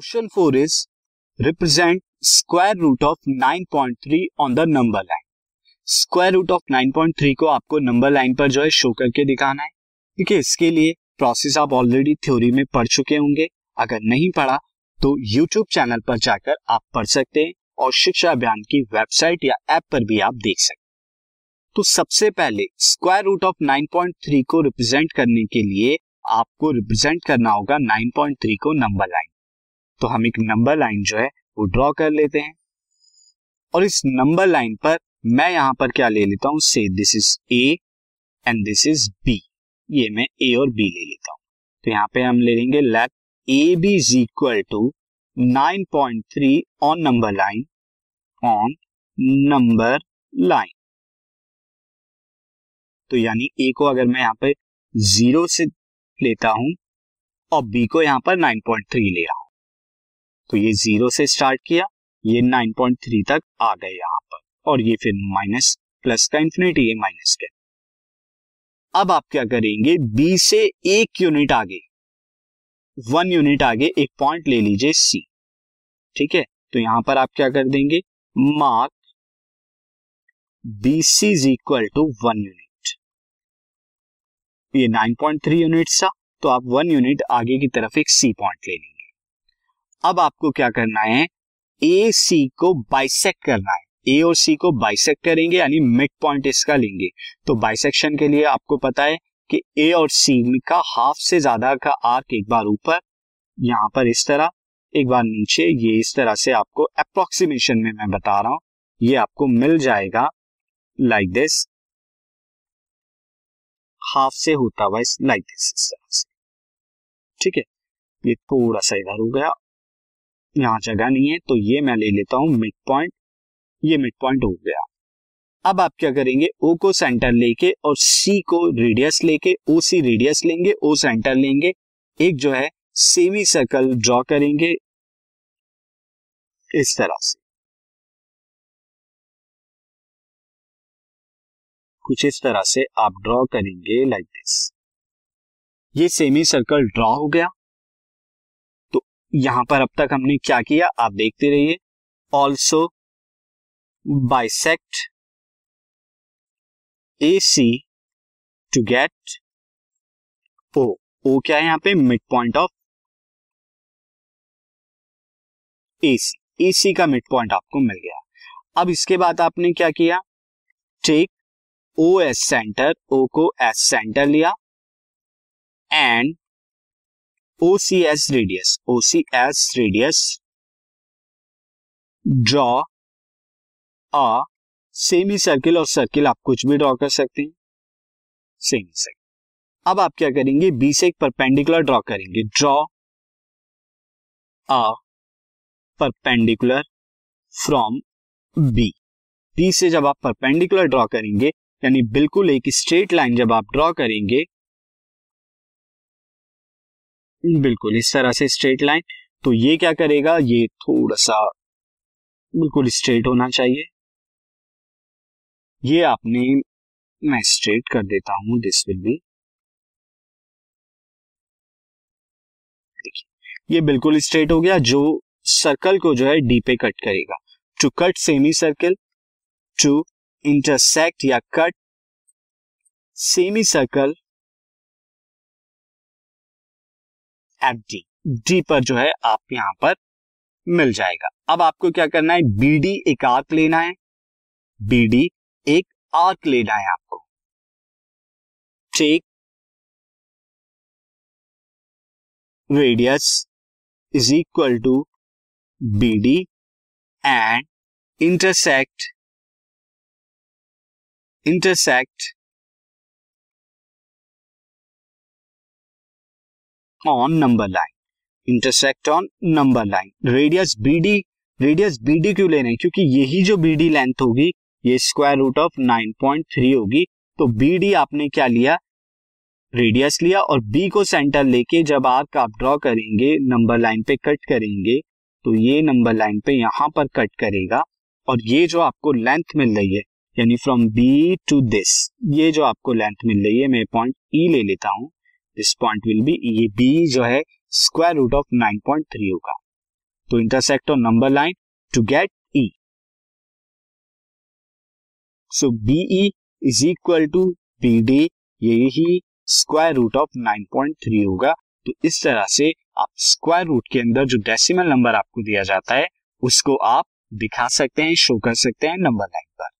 Question four is represent square root of 9.3 on the number line square root of 9.3 को आपको number line पर जो है show करके दिखाना है। ठीक है, इसके लिए प्रोसेस आप ऑलरेडी थ्योरी में पढ़ चुके होंगे। अगर नहीं पढ़ा तो यूट्यूब चैनल पर जाकर आप पढ़ सकते हैं और शिक्षा अभियान की वेबसाइट या ऐप पर भी आप देख सकते हैं। तो सबसे पहले स्क्वायर रूट ऑफ़ 9.3 को रिप्रेजेंट करने के लिए आपको रिप्रेजेंट करना होगा 9.3 को नंबर लाइन तो हम एक नंबर लाइन जो है, वो ड्रॉ कर लेते हैं। और इस नंबर लाइन पर मैं यहाँ पर क्या ले लेता हूँ? से this is A and this is B ये मैं ए और बी ले लेता हूँ। तो यहाँ पे हम ले लेंगे let A B is equal to 9.3 on number line on number line तो यानी ए को अगर मैं यहाँ पे ज़ीरो से लेता हूँ और बी को यहाँ पर 9.3 ले रहा हूँ। तो ये ज़ीरो से स्टार्ट किया, ये 9.3 तक आ गए यहाँ पर, और ये फिर माइनस प्लस का इंफिनिटी ये माइनस के। अब आप क्या करेंगे बी से एक यूनिट आगे वन यूनिट आगे एक पॉइंट ले लीजिए सी ठीक है? तो यहाँ पर आप क्या कर देंगे mark B C is equal to one unit ये 9.3 यूनिट था तो आप वन यूनिट आगे की तरफ़ एक सी पॉइंट ले लेंगे अब आपको क्या करना है? ए सी को बाइसेक्ट करना है। ए और सी को बाइसेक्ट करेंगे, यानी मिड पॉइंट इसका लेंगे। तो बाइसेक्शन के लिए आपको पता है कि ए और सी का हाफ़ से ज़्यादा का आर्क एक बार ऊपर, यहाँ पर इस तरह, एक बार नीचे, ये इस तरह से आपको अप्रोक्सीमेशन में मैं बता रहा हूँ। ये आपको मिल जाएगा लाइक दिस हाफ़ से होता हुआ लाइक दिस इस तरह से। ठीक है? ये थोड़ा सा इधर हो गया। यहाँ जगह नहीं है तो ये मैं ले लेता हूँ मिड पॉइंट ये मिड पॉइंट हो गया। अब आप क्या करेंगे? ओ को सेंटर लेके और सी को रेडियस लेके ओ सी रेडियस लेंगे ओ सेंटर लेंगे। एक जो है सेमी सर्कल ड्रॉ करेंगे। इस तरह से। कुछ इस तरह से आप ड्रॉ करेंगे लाइक दिस ये सेमी सर्कल ड्रॉ हो गया। यहाँ पर अब तक हमने क्या किया, आप देखते रहिए। Also bisect A C to get O O क्या है यहाँ पे? Mid point of A C A C का मिड पॉइंट आपको मिल गया। अब इसके बाद आपने क्या किया? Take O as centre O को एस सेंटर लिया। And O C as radius O C as radius draw a semi circle और सर्किल आप कुछ भी ड्रॉ कर सकते हैं। सेमी सर्किल अब आप क्या करेंगे? बी से एक परपेंडिकुलर ड्रॉ करेंगे। Draw a perpendicular from B B से जब आप परपेंडिकुलर ड्रॉ करेंगे, यानी बिल्कुल एक स्ट्रेट लाइन जब आप ड्रॉ करेंगे बिल्कुल, इस तरह से स्ट्रेट लाइन तो ये क्या करेगा? ये थोड़ा सा बिल्कुल स्ट्रेट होना चाहिए। ये आपने मैं स्ट्रेट कर देता हूँ दिस विल बी ये बिल्कुल स्ट्रेट हो गया, जो सर्कल को जो है डी पे कट करेगा। To cut semi circle to intersect या cut semi circle F D D पर जो है आप यहाँ पर मिल जाएगा। अब आपको क्या करना है? बीडी एक आर्क लेना है। बीडी एक आर्क लेना है आपको। Take radius is equal to BD and intersect intersect on number line intersect on number line radius BD radius BD क्यों ले रहे हैं? क्योंकि यही जो बीडी लेंथ होगी, ये स्क्वायर रूट ऑफ़ 9.3 होगी। तो बीडी आपने क्या लिया? रेडियस लिया और बी को सेंटर लेके जब आर्क आप ड्रॉ करेंगे नंबर लाइन पे कट करेंगे तो ये नंबर लाइन पे यहाँ पर कट करेगा। और ये जो आपको लेंथ मिल रही है, यानी फ्रॉम बी टू दिस ये जो आपको लेंथ मिल रही है, मैं पॉइंट ई e ले लेता हूँ। दिस पॉइंट विल बी ये बी जो है स्क्वायर रूट ऑफ़ 9.3 होगा। तो intersect on number line to get E so BE is equal to B D यही स्क्वायर रूट ऑफ़ 9.3 होगा। तो इस तरह से आप स्क्वायर रूट के अंदर जो डेसिमल नंबर आपको दिया जाता है, उसको आप दिखा सकते हैं शो कर सकते हैं नंबर लाइन पर।